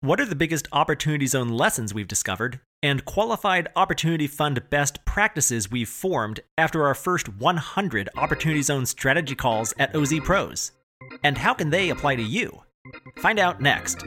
What are the biggest Opportunity Zone lessons we've discovered and qualified Opportunity Fund best practices we've formed after our first 100 Opportunity Zone strategy calls at OZ Pros? And how can they apply to you? Find out next.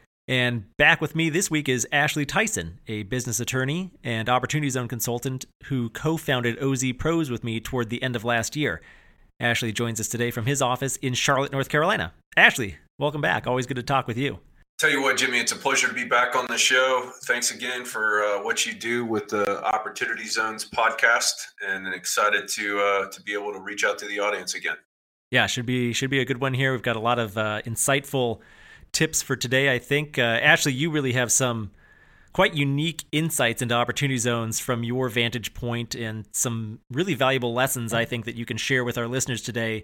And back with me this week is Ashley Tyson, a business attorney and Opportunity Zone consultant who co founded OZ Pros with me toward the end of last year. Ashley joins us today from his office in Charlotte, North Carolina. Ashley, welcome back. Always good to talk with you. Tell you what, Jimmy, it's a pleasure to be back on the show. Thanks again for uh, what you do with the Opportunity Zones podcast, and excited to uh, to be able to reach out to the audience again. Yeah, should be should be a good one here. We've got a lot of uh, insightful tips for today. I think, uh, Ashley, you really have some quite unique insights into opportunity zones from your vantage point and some really valuable lessons I think that you can share with our listeners today,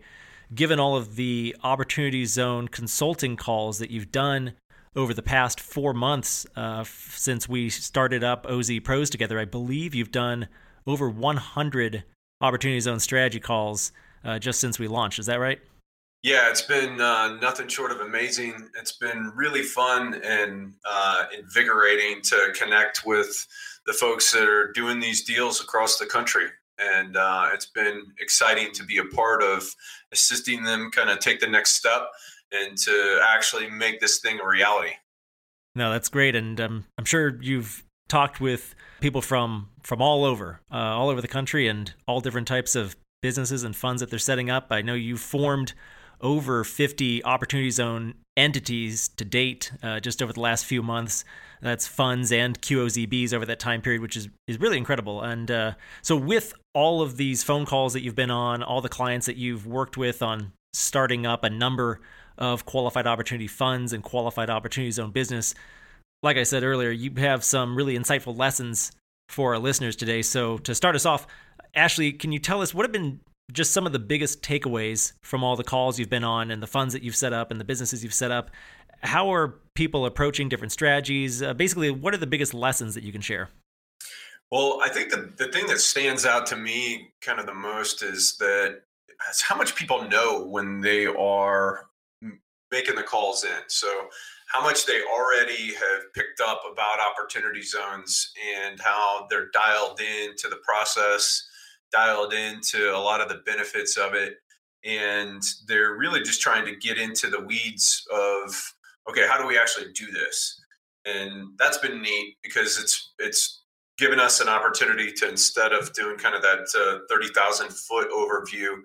given all of the opportunity zone consulting calls that you've done over the past four months uh, f- since we started up OZ Pros together. I believe you've done over 100 opportunity zone strategy calls uh, just since we launched. Is that right? Yeah, it's been uh, nothing short of amazing. It's been really fun and uh, invigorating to connect with the folks that are doing these deals across the country. And uh, it's been exciting to be a part of assisting them kind of take the next step and to actually make this thing a reality. No, that's great. And um, I'm sure you've talked with people from from all over, uh, all over the country, and all different types of businesses and funds that they're setting up. I know you formed over 50 Opportunity Zone entities to date uh, just over the last few months. That's funds and QOZBs over that time period, which is, is really incredible. And uh, so, with all of these phone calls that you've been on, all the clients that you've worked with on starting up a number of qualified opportunity funds and qualified opportunity zone business, like I said earlier, you have some really insightful lessons for our listeners today. So, to start us off, Ashley, can you tell us what have been just some of the biggest takeaways from all the calls you've been on and the funds that you've set up and the businesses you've set up. How are people approaching different strategies? Uh, basically, what are the biggest lessons that you can share? Well, I think the, the thing that stands out to me kind of the most is that is how much people know when they are making the calls in. So, how much they already have picked up about opportunity zones and how they're dialed into the process dialed into a lot of the benefits of it and they're really just trying to get into the weeds of okay how do we actually do this? And that's been neat because it's it's given us an opportunity to instead of doing kind of that uh, 30,000 foot overview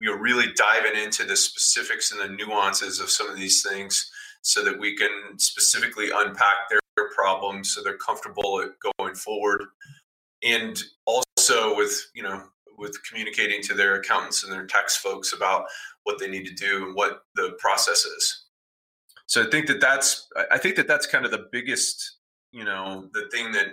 you're really diving into the specifics and the nuances of some of these things so that we can specifically unpack their problems so they're comfortable going forward and also with you know with communicating to their accountants and their tax folks about what they need to do and what the process is. So i think that that's i think that that's kind of the biggest you know the thing that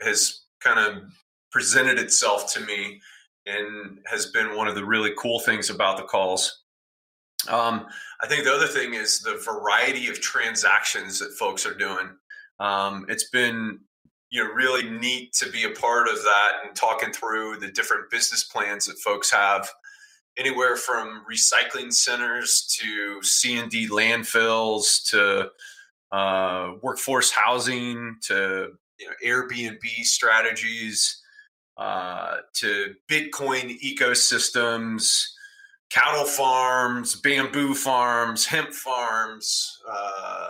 has kind of presented itself to me and has been one of the really cool things about the calls. Um, i think the other thing is the variety of transactions that folks are doing. Um, it's been you know really neat to be a part of that and talking through the different business plans that folks have. Anywhere from recycling centers to c&d landfills to uh, workforce housing to you know, airbnb strategies uh, to bitcoin ecosystems cattle farms bamboo farms hemp farms uh,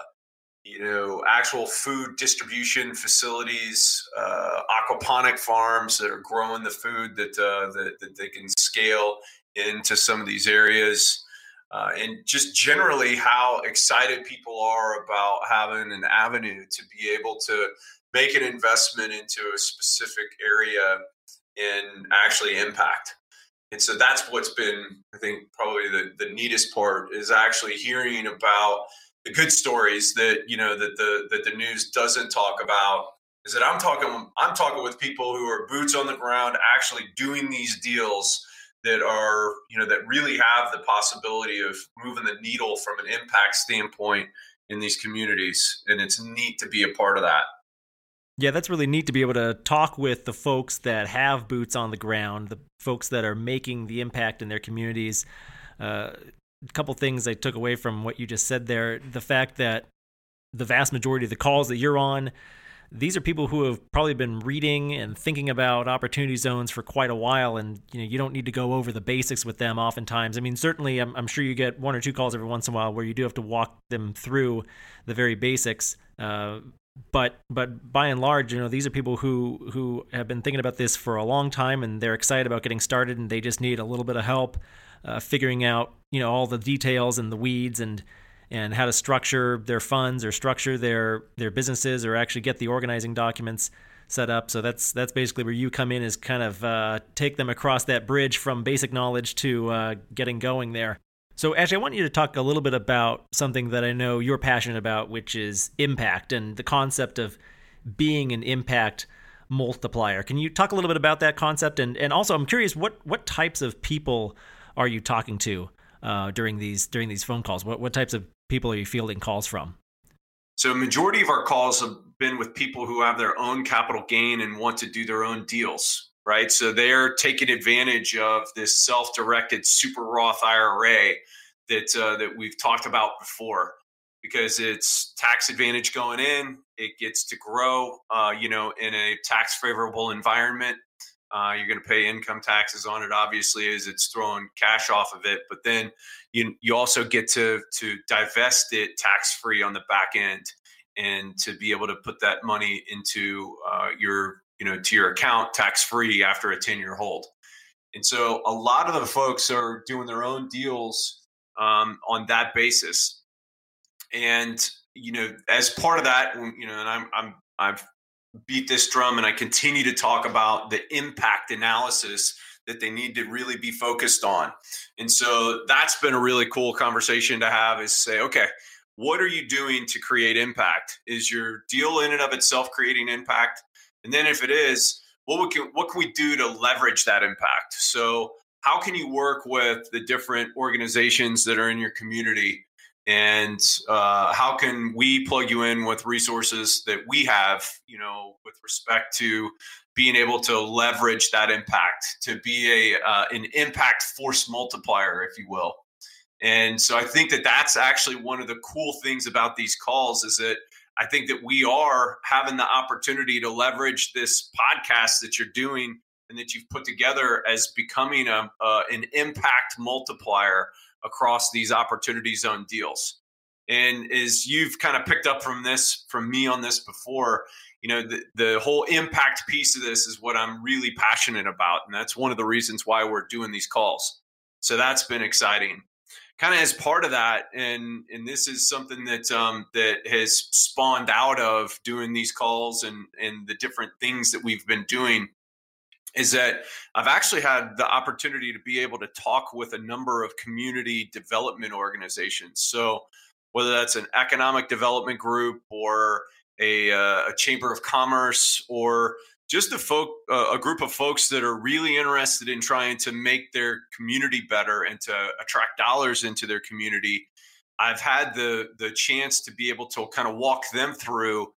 you know, actual food distribution facilities, uh, aquaponic farms that are growing the food that, uh, that, that they can scale into some of these areas. Uh, and just generally how excited people are about having an avenue to be able to make an investment into a specific area and actually impact. And so that's what's been, I think, probably the, the neatest part is actually hearing about the good stories that you know that the that the news doesn't talk about is that I'm talking I'm talking with people who are boots on the ground, actually doing these deals that are you know that really have the possibility of moving the needle from an impact standpoint in these communities, and it's neat to be a part of that. Yeah, that's really neat to be able to talk with the folks that have boots on the ground, the folks that are making the impact in their communities. Uh, couple things I took away from what you just said there. The fact that the vast majority of the calls that you're on, these are people who have probably been reading and thinking about opportunity zones for quite a while and you know you don't need to go over the basics with them oftentimes. I mean certainly i'm, I'm sure you get one or two calls every once in a while where you do have to walk them through the very basics uh, but but by and large, you know, these are people who who have been thinking about this for a long time, and they're excited about getting started, and they just need a little bit of help uh, figuring out, you know, all the details and the weeds and and how to structure their funds or structure their their businesses or actually get the organizing documents set up. So that's that's basically where you come in is kind of uh, take them across that bridge from basic knowledge to uh, getting going there. So, Ashley, I want you to talk a little bit about something that I know you're passionate about, which is impact and the concept of being an impact multiplier. Can you talk a little bit about that concept? And and also, I'm curious what what types of people are you talking to uh, during these during these phone calls? What what types of people are you fielding calls from? So, majority of our calls have been with people who have their own capital gain and want to do their own deals right? So they're taking advantage of this self-directed super Roth IRA that uh, that we've talked about before, because it's tax advantage going in. It gets to grow, uh, you know, in a tax favorable environment. Uh, you're going to pay income taxes on it, obviously, as it's throwing cash off of it. But then you you also get to to divest it tax free on the back end, and to be able to put that money into uh, your you know to your account tax free after a 10 year hold and so a lot of the folks are doing their own deals um, on that basis and you know as part of that you know and i'm i'm i've beat this drum and i continue to talk about the impact analysis that they need to really be focused on. And so that's been a really cool conversation to have is say okay what are you doing to create impact? Is your deal in and of itself creating impact? And then if it is, what can what can we do to leverage that impact? So how can you work with the different organizations that are in your community and uh, how can we plug you in with resources that we have you know with respect to being able to leverage that impact to be a uh, an impact force multiplier if you will? And so i think that that's actually one of the cool things about these calls is that I think that we are having the opportunity to leverage this podcast that you're doing and that you've put together as becoming a, uh, an impact multiplier across these opportunity zone deals. And as you've kind of picked up from this, from me on this before, you know, the, the whole impact piece of this is what I'm really passionate about. And that's one of the reasons why we're doing these calls. So that's been exciting kind of as part of that, and and this is something that um, that has spawned out of doing these calls and and the different things that we've been doing is that I've actually had the opportunity to be able to talk with a number of community development organizations. So whether that's an economic development group or a, uh, a chamber of commerce or just a folk uh, a group of folks that are really interested in trying to make their community better and to attract dollars into their community i've had the the chance to be able to kind of walk them through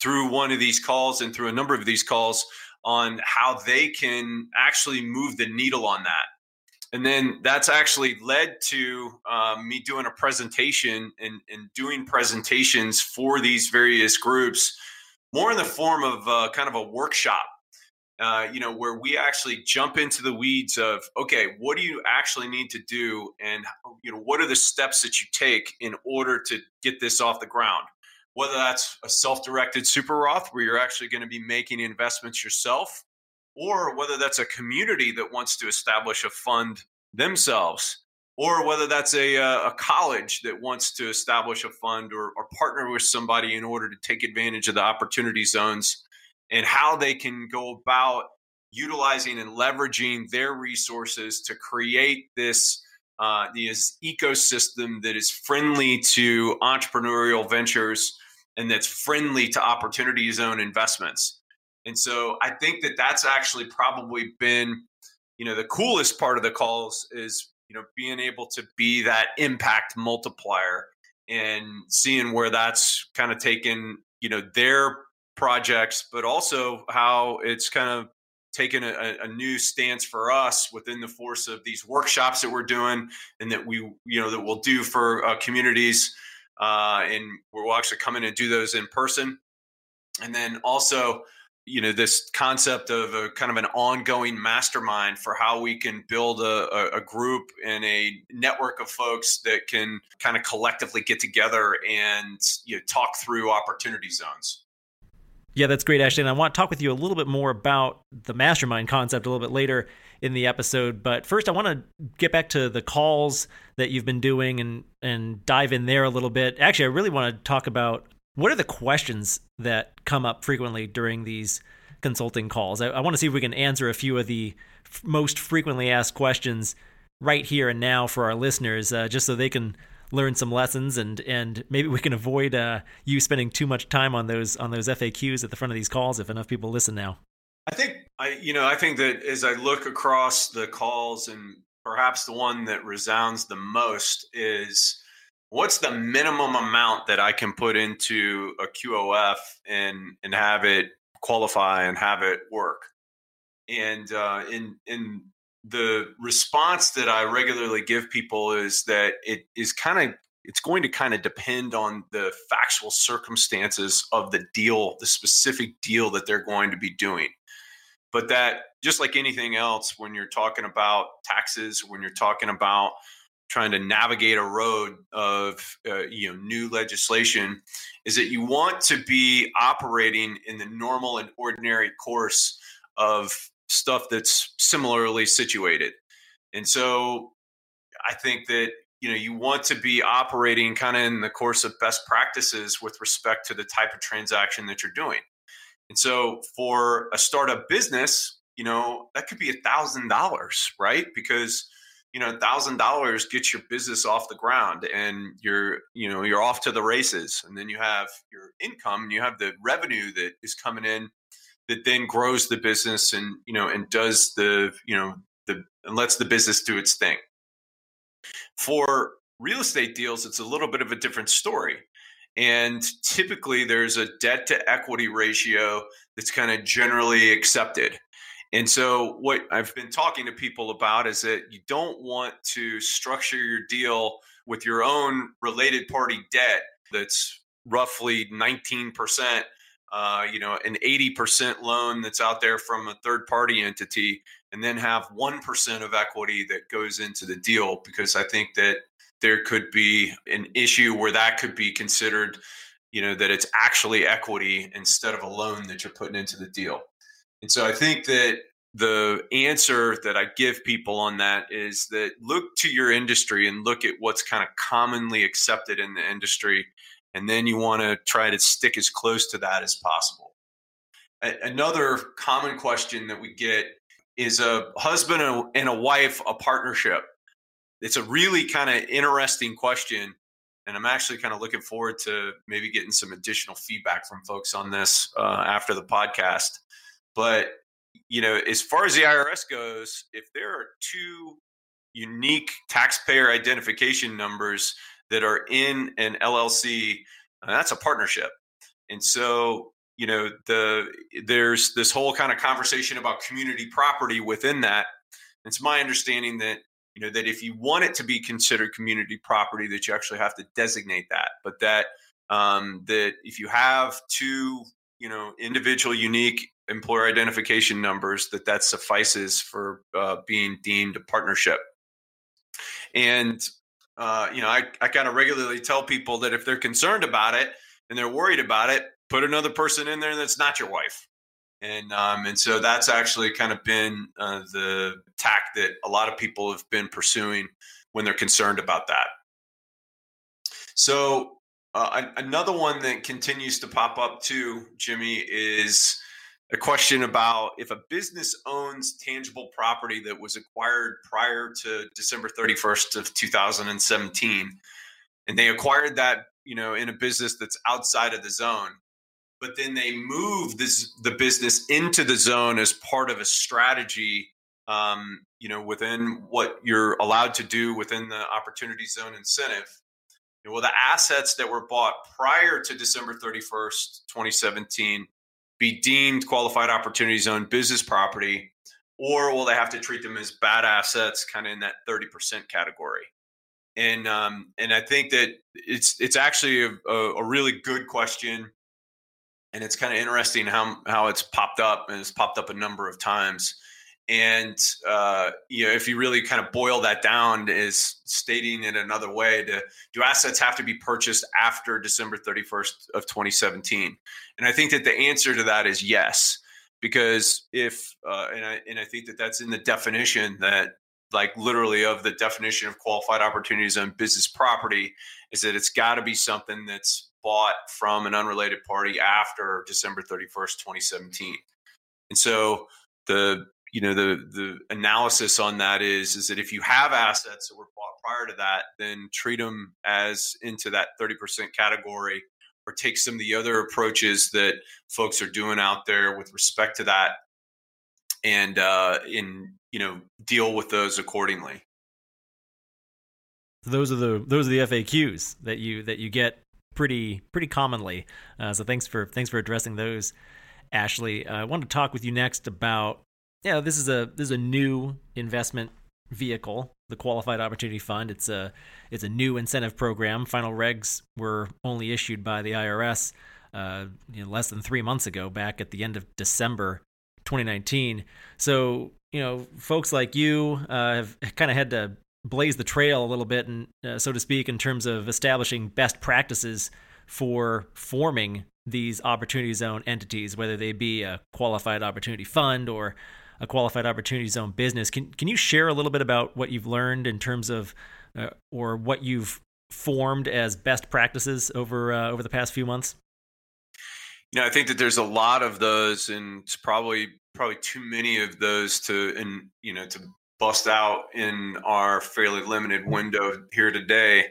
through one of these calls and through a number of these calls on how they can actually move the needle on that and then that's actually led to um, me doing a presentation and, and doing presentations for these various groups more in the form of uh, kind of a workshop uh, you know, where we actually jump into the weeds of, okay, what do you actually need to do? And, you know, what are the steps that you take in order to get this off the ground? Whether that's a self directed super Roth where you're actually going to be making investments yourself, or whether that's a community that wants to establish a fund themselves or whether that's a, uh, a college that wants to establish a fund or, or partner with somebody in order to take advantage of the opportunity zones and how they can go about utilizing and leveraging their resources to create this uh, this ecosystem that is friendly to entrepreneurial ventures and that's friendly to opportunity zone investments. And so I think that that's actually probably been, you know, the coolest part of the calls is, you know, being able to be that impact multiplier and seeing where that's kind of taken, you know, their projects, but also how it's kind of taken a, a, new stance for us within the force of these workshops that we're doing and that we you know that we'll do for uh, communities uh, and we'll actually come in and do those in person and then also you know this concept of a kind of an ongoing mastermind for how we can build a, a group and a network of folks that can kind of collectively get together and you know, talk through opportunity zones yeah, that's great, Ashley. And I want to talk with you a little bit more about the mastermind concept a little bit later in the episode. But first, I want to get back to the calls that you've been doing and and dive in there a little bit. Actually, I really want to talk about what are the questions that come up frequently during these consulting calls. I, I want to see if we can answer a few of the f- most frequently asked questions right here and now for our listeners, uh, just so they can learn some lessons and and maybe we can avoid uh, you spending too much time on those on those FAQs at the front of these calls if enough people listen now. I think I you know I think that as I look across the calls and perhaps the one that resounds the most is what's the minimum amount that I can put into a QOF and and have it qualify and have it work. And uh, in in the response that I regularly give people is that it is kind of it's going to kind of depend on the factual circumstances of the deal, the specific deal that they're going to be doing. But that just like anything else, when you're talking about taxes, when you're talking about trying to navigate a road of uh, you know new legislation, is that you want to be operating in the normal and ordinary course of stuff that's similarly situated. And so I think that you know you want to be operating kind of in the course of best practices with respect to the type of transaction that you're doing. And so for a startup business, you know, that could be a thousand dollars, right? Because you know, thousand dollars gets your business off the ground and you're, you know, you're off to the races. And then you have your income and you have the revenue that is coming in that then grows the business and you know and does the you know the and lets the business do its thing for real estate deals it's a little bit of a different story and typically there's a debt to equity ratio that's kind of generally accepted. And so what i've been talking to people about is that you don't want to structure your deal with your own related party debt that's roughly 19% uh, you know, an 80% loan that's out there from a third party entity, and then have 1% of equity that goes into the deal, because I think that there could be an issue where that could be considered, you know, that it's actually equity instead of a loan that you're putting into the deal. And so I think that the answer that I give people on that is that look to your industry and look at what's kind of commonly accepted in the industry and then you want to try to stick as close to that as possible. A- another common question that we get is a husband and a wife a partnership? It's a really kind of interesting question. And I'm actually kind of looking forward to maybe getting some additional feedback from folks on this uh, after the podcast. But, you know, as far as the IRS goes, if there are two unique taxpayer identification numbers that are in an LLC, uh, that's a partnership. And so, you know, the there's this whole kind of conversation about community property within that. It's my understanding that you know that if you want it to be considered community property, that you actually have to designate that. But that um, that if you have two, you know, individual unique employer identification numbers, that that suffices for uh, being deemed a partnership. And uh, you know, I, I kind of regularly tell people that if they're concerned about it and they're worried about it, put another person in there that's not your wife. And um, and so that's actually kind of been uh, the tack that a lot of people have been pursuing when they're concerned about that. So uh, another one that continues to pop up too, Jimmy, is a question about if a business owns tangible property that was acquired prior to December 31st of 2017 and they acquired that you know, in a business that's outside of the zone, but then they move this the business into the zone as part of a strategy um, you know, within what you're allowed to do within the opportunity zone incentive. Will the assets that were bought prior to December 31st, 2017, be deemed qualified opportunity zone business property, or will they have to treat them as bad assets, kind of in that 30% category? And um, and I think that it's it's actually a, a really good question, and it's kind of interesting how how it's popped up and it's popped up a number of times. And uh, you know, if you really kind of boil that down, is stating it another way: to do assets have to be purchased after December thirty first of twenty seventeen? And I think that the answer to that is yes, because if uh, and I and I think that that's in the definition that like literally of the definition of qualified opportunity zone business property is that it's got to be something that's bought from an unrelated party after December 31st, 2017. And so the you know the the analysis on that is is that if you have assets that were bought prior to that then treat them as into that 30% category or take some of the other approaches that folks are doing out there with respect to that and uh in you know deal with those accordingly those are the those are the FAQs that you that you get pretty pretty commonly uh, so thanks for thanks for addressing those Ashley, uh, I want to talk with you next about yeah, this is a this is a new investment vehicle, the Qualified Opportunity Fund. It's a it's a new incentive program. Final regs were only issued by the IRS uh, you know, less than three months ago, back at the end of December 2019. So you know, folks like you uh, have kind of had to blaze the trail a little bit, and uh, so to speak, in terms of establishing best practices for forming these opportunity zone entities, whether they be a qualified opportunity fund or a qualified opportunity zone business. Can can you share a little bit about what you've learned in terms of uh, or what you've formed as best practices over uh, over the past few months? You know, I think that there's a lot of those, and it's probably probably too many of those to and you know to bust out in our fairly limited window here today.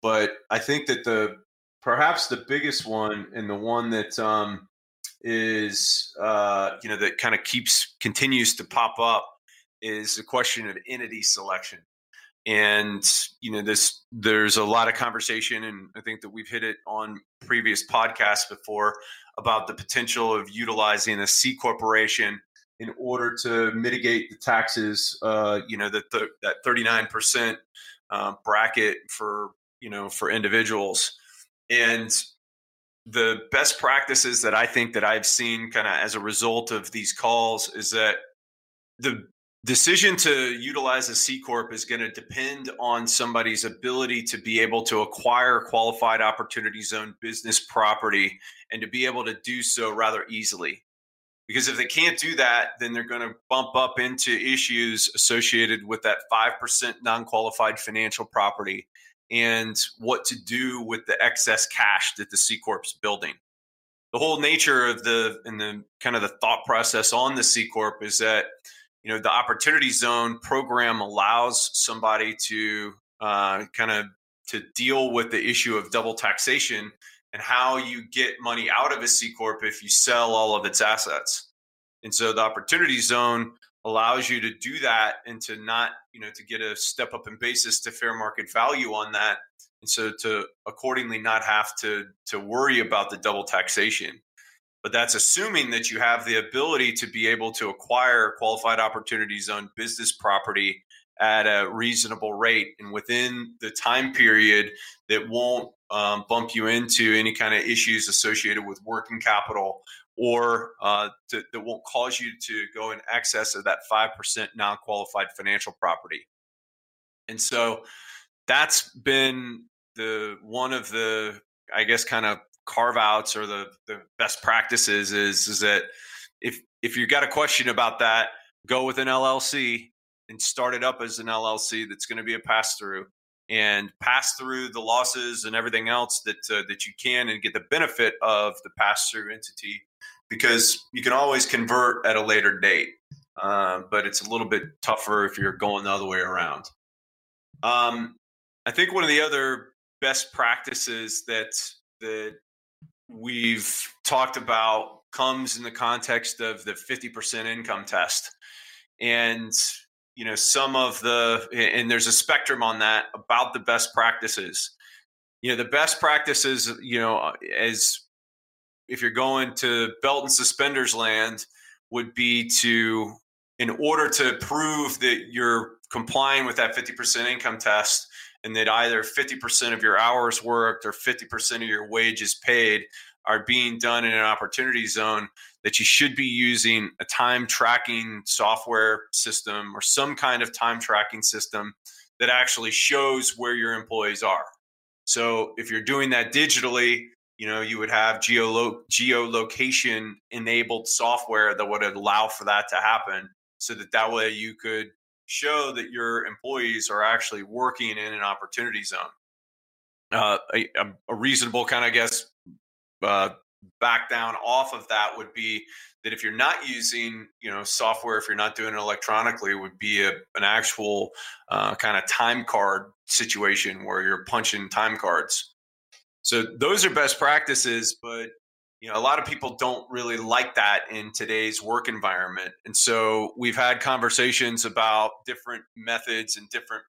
But I think that the perhaps the biggest one and the one that um, is uh, you know that kind of keeps continues to pop up is the question of entity selection and you know this there's a lot of conversation and i think that we've hit it on previous podcasts before about the potential of utilizing a c corporation in order to mitigate the taxes uh, you know that the, that 39% uh, bracket for you know for individuals and the best practices that I think that I've seen kind of as a result of these calls is that the decision to utilize a C corp is going to depend on somebody's ability to be able to acquire qualified opportunity zone business property and to be able to do so rather easily. Because if they can't do that, then they're going to bump up into issues associated with that 5% non qualified financial property and what to do with the excess cash that the C Corp's building. The whole nature of the and the kind of the thought process on the C Corp is that you know the opportunity zone program allows somebody to uh, kind of to deal with the issue of double taxation and how you get money out of a C corp if you sell all of its assets. And so the opportunity zone allows you to do that and to not, you know, to get a step up in basis to fair market value on that. And so to accordingly not have to to worry about the double taxation. But that's assuming that you have the ability to be able to acquire qualified opportunity zone business property at a reasonable rate and within the time period that won't um, bump you into any kind of issues associated with working capital or uh, to, that won't cause you to go in excess of that 5% non qualified financial property. And so that's been the one of the, I guess, kind of carve outs or the, the best practices is, is that if, if you've got a question about that, go with an LLC and start it up as an LLC that's going to be a pass through and pass through the losses and everything else that uh, that you can and get the benefit of the pass through entity because you can always convert at a later date, uh, but it's a little bit tougher if you're going the other way around. Um, I think one of the other best practices that that we've talked about comes in the context of the 50% income test. And you know, some of the and there's a spectrum on that about the best practices. You know, the best practices, you know, as if you're going to belt and suspenders land would be to in order to prove that you're complying with that 50% income test and that either 50% of your hours worked or 50% of your wages paid are being done in an opportunity zone that you should be using a time tracking software system or some kind of time tracking system that actually shows where your employees are. So if you're doing that digitally, you know, you would have geolo- geolocation enabled software that would allow for that to happen so that that way you could show that your employees are actually working in an opportunity zone. Uh, a, a, reasonable kind of, I guess, uh, back down off of that would be that if you're not using, you know, software, if you're not doing it electronically, it would be a, an actual uh, kind of time card situation where you're punching time cards. So those are best practices, but you know a lot of people don't really like that in today's work environment and so we've had conversations about different methods and different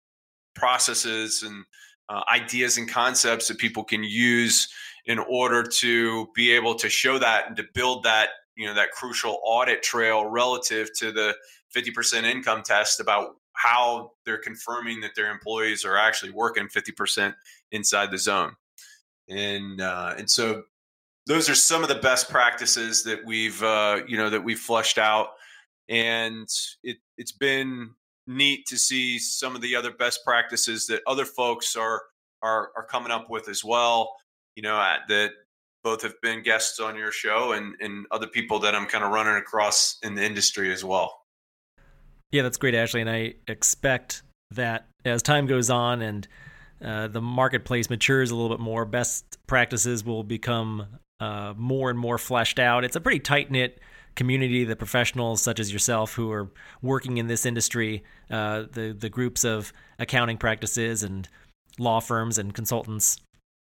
processes and uh, ideas and concepts that people can use in order to be able to show that and to build that you know that crucial audit trail relative to the 50% income test about how they're confirming that their employees are actually working 50% inside the zone and uh, and so those are some of the best practices that we've uh, you know that we've flushed out, and it it's been neat to see some of the other best practices that other folks are are are coming up with as well. You know that both have been guests on your show and and other people that I'm kind of running across in the industry as well. Yeah, that's great, Ashley, and I expect that as time goes on and uh, the marketplace matures a little bit more, best practices will become uh, more and more fleshed out. It's a pretty tight knit community. The professionals such as yourself who are working in this industry, uh, the the groups of accounting practices and law firms and consultants,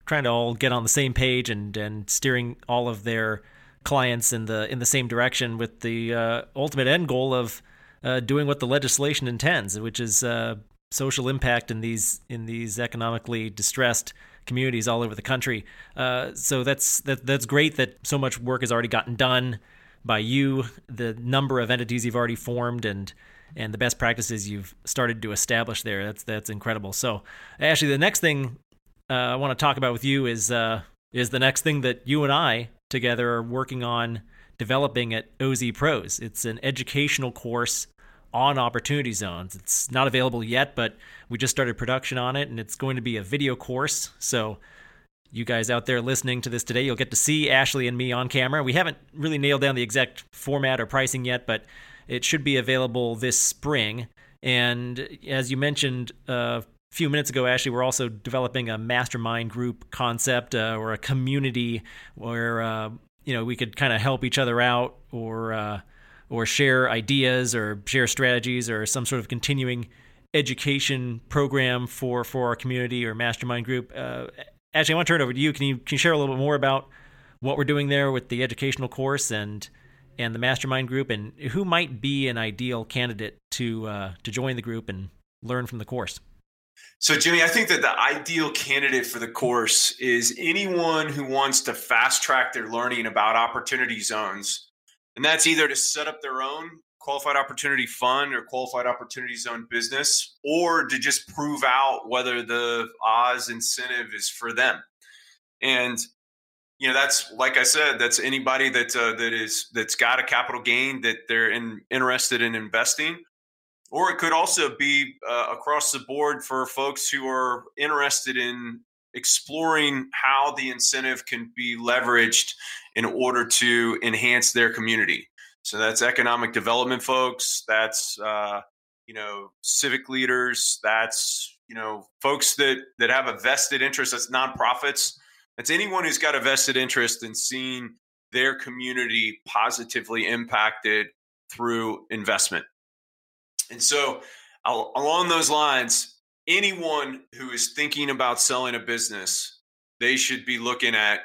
trying to all get on the same page and and steering all of their clients in the in the same direction with the uh, ultimate end goal of uh, doing what the legislation intends, which is uh, social impact in these in these economically distressed communities all over the country. Uh, so that's that, that's great that so much work has already gotten done by you, the number of entities you've already formed, and and the best practices you've started to establish there. That's that's incredible. So, actually, the next thing uh, I want to talk about with you is uh, is the next thing that you and I together are working on developing at OZ Pros. It's an educational course on Opportunity Zones. It's not available yet, but we just started production on it, and it's going to be a video course. So, you guys out there listening to this today, you'll get to see Ashley and me on camera. We haven't really nailed down the exact format or pricing yet, but it should be available this spring. And as you mentioned uh, few minutes ago, Ashley, we're also developing a mastermind group concept uh, or a community where uh, you know we could kind of help each other out or uh, or share ideas or share strategies or some sort of continuing education program for for our community or mastermind group. Uh, actually, I want to turn it over to you. Can you can you share a little bit more about what we're doing there with the educational course and and the mastermind group, and who might be an ideal candidate to uh, to join the group and learn from the course? So, Jimmy, I think that the ideal candidate for the course is anyone who wants to fast track their learning about opportunity zones and that's either to set up their own qualified opportunity fund or qualified opportunity zone business, or to just prove out whether the Oz incentive is for them. And you know that's like I said, that's anybody that uh, that is that's got a capital gain that they're in, interested in investing, or it could also be uh, across the board for folks who are interested in exploring how the incentive can be leveraged in order to enhance their community. So that's economic development folks. That's uh, you know civic leaders. That's you know folks that that have a vested interest. That's nonprofits. That's anyone who's got a vested interest in seeing their community positively impacted through investment. And so, along those lines, anyone who is thinking about selling a business, they should be looking at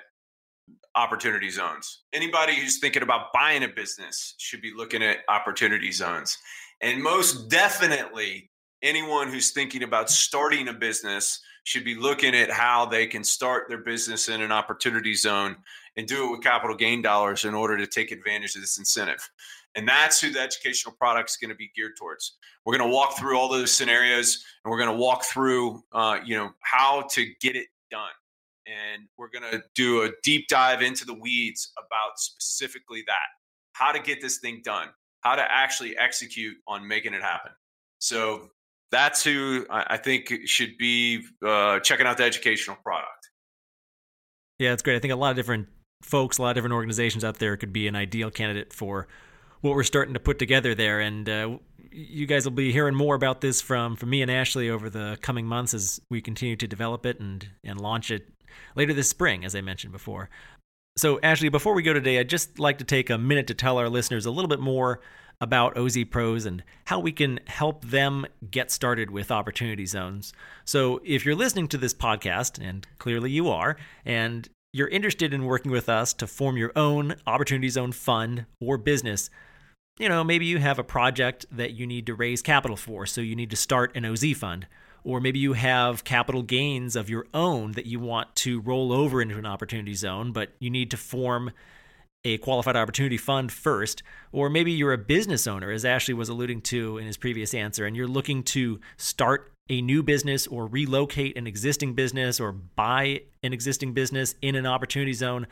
opportunity zones. Anybody who's thinking about buying a business should be looking at opportunity zones. And most definitely, anyone who's thinking about starting a business should be looking at how they can start their business in an opportunity zone and do it with capital gain dollars in order to take advantage of this incentive. And that's who the educational product is going to be geared towards. We're going to walk through all those scenarios and we're going to walk through, uh, you know, how to get it done. And we're going to do a deep dive into the weeds about specifically that how to get this thing done, how to actually execute on making it happen. So that's who I think should be uh, checking out the educational product. Yeah, that's great. I think a lot of different folks, a lot of different organizations out there could be an ideal candidate for what we're starting to put together there. And uh, you guys will be hearing more about this from from me and Ashley over the coming months as we continue to develop it and and launch it later this spring, as I mentioned before. So, Ashley, before we go today, I'd just like to take a minute to tell our listeners a little bit more about OZ Pros and how we can help them get started with opportunity zones. So, if you're listening to this podcast, and clearly you are, and you're interested in working with us to form your own opportunity zone fund or business, you know, maybe you have a project that you need to raise capital for, so you need to start an OZ fund. Or maybe you have capital gains of your own that you want to roll over into an opportunity zone, but you need to form a qualified opportunity fund first. Or maybe you're a business owner, as Ashley was alluding to in his previous answer, and you're looking to start a new business or relocate an existing business or buy an existing business in an opportunity zone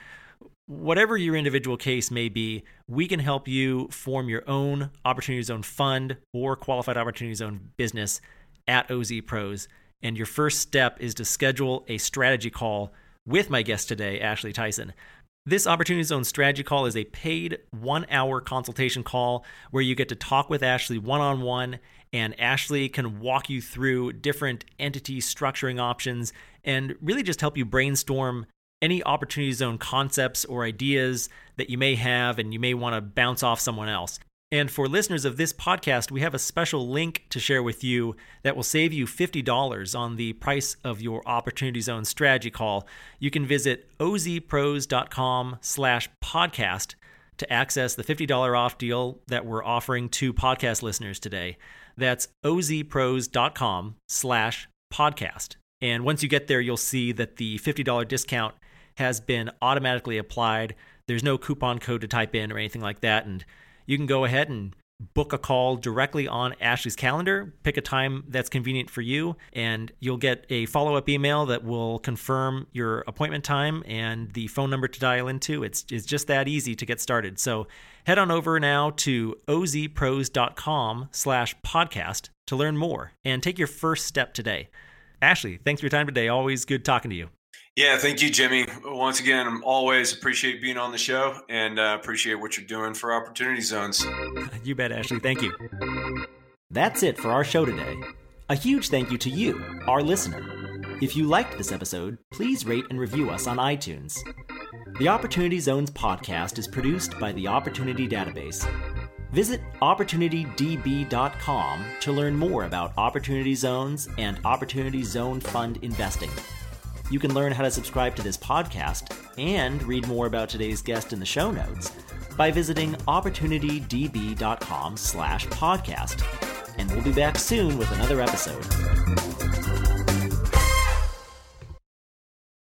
whatever your individual case may be, we can help you form your own Opportunity Zone fund or qualified Opportunity Zone business at OZ Pros. And your first step is to schedule a strategy call with my guest today, Ashley Tyson. This Opportunity Zone strategy call is a paid one hour consultation call where you get to talk with Ashley one on one, and Ashley can walk you through different entity structuring options and really just help you brainstorm any opportunity zone concepts or ideas that you may have and you may want to bounce off someone else. And for listeners of this podcast, we have a special link to share with you that will save you $50 on the price of your Opportunity Zone strategy call. You can visit ozpros.com slash podcast to access the $50 off deal that we're offering to podcast listeners today. That's ozpros.com slash podcast. And once you get there, you'll see that the $50 discount has been automatically applied. There's no coupon code to type in or anything like that. And you can go ahead and book a call directly on Ashley's calendar. Pick a time that's convenient for you, and you'll get a follow up email that will confirm your appointment time and the phone number to dial into. It's, it's just that easy to get started. So head on over now to ozpros.com slash podcast to learn more and take your first step today. Ashley, thanks for your time today. Always good talking to you. Yeah, thank you, Jimmy. Once again, I'm always appreciate being on the show and uh, appreciate what you're doing for Opportunity Zones. You bet, Ashley. Thank you. That's it for our show today. A huge thank you to you, our listener. If you liked this episode, please rate and review us on iTunes. The Opportunity Zones podcast is produced by the Opportunity Database. Visit OpportunityDB.com to learn more about Opportunity Zones and Opportunity Zone Fund investing. You can learn how to subscribe to this podcast and read more about today's guest in the show notes by visiting opportunitydb.com slash podcast. And we'll be back soon with another episode.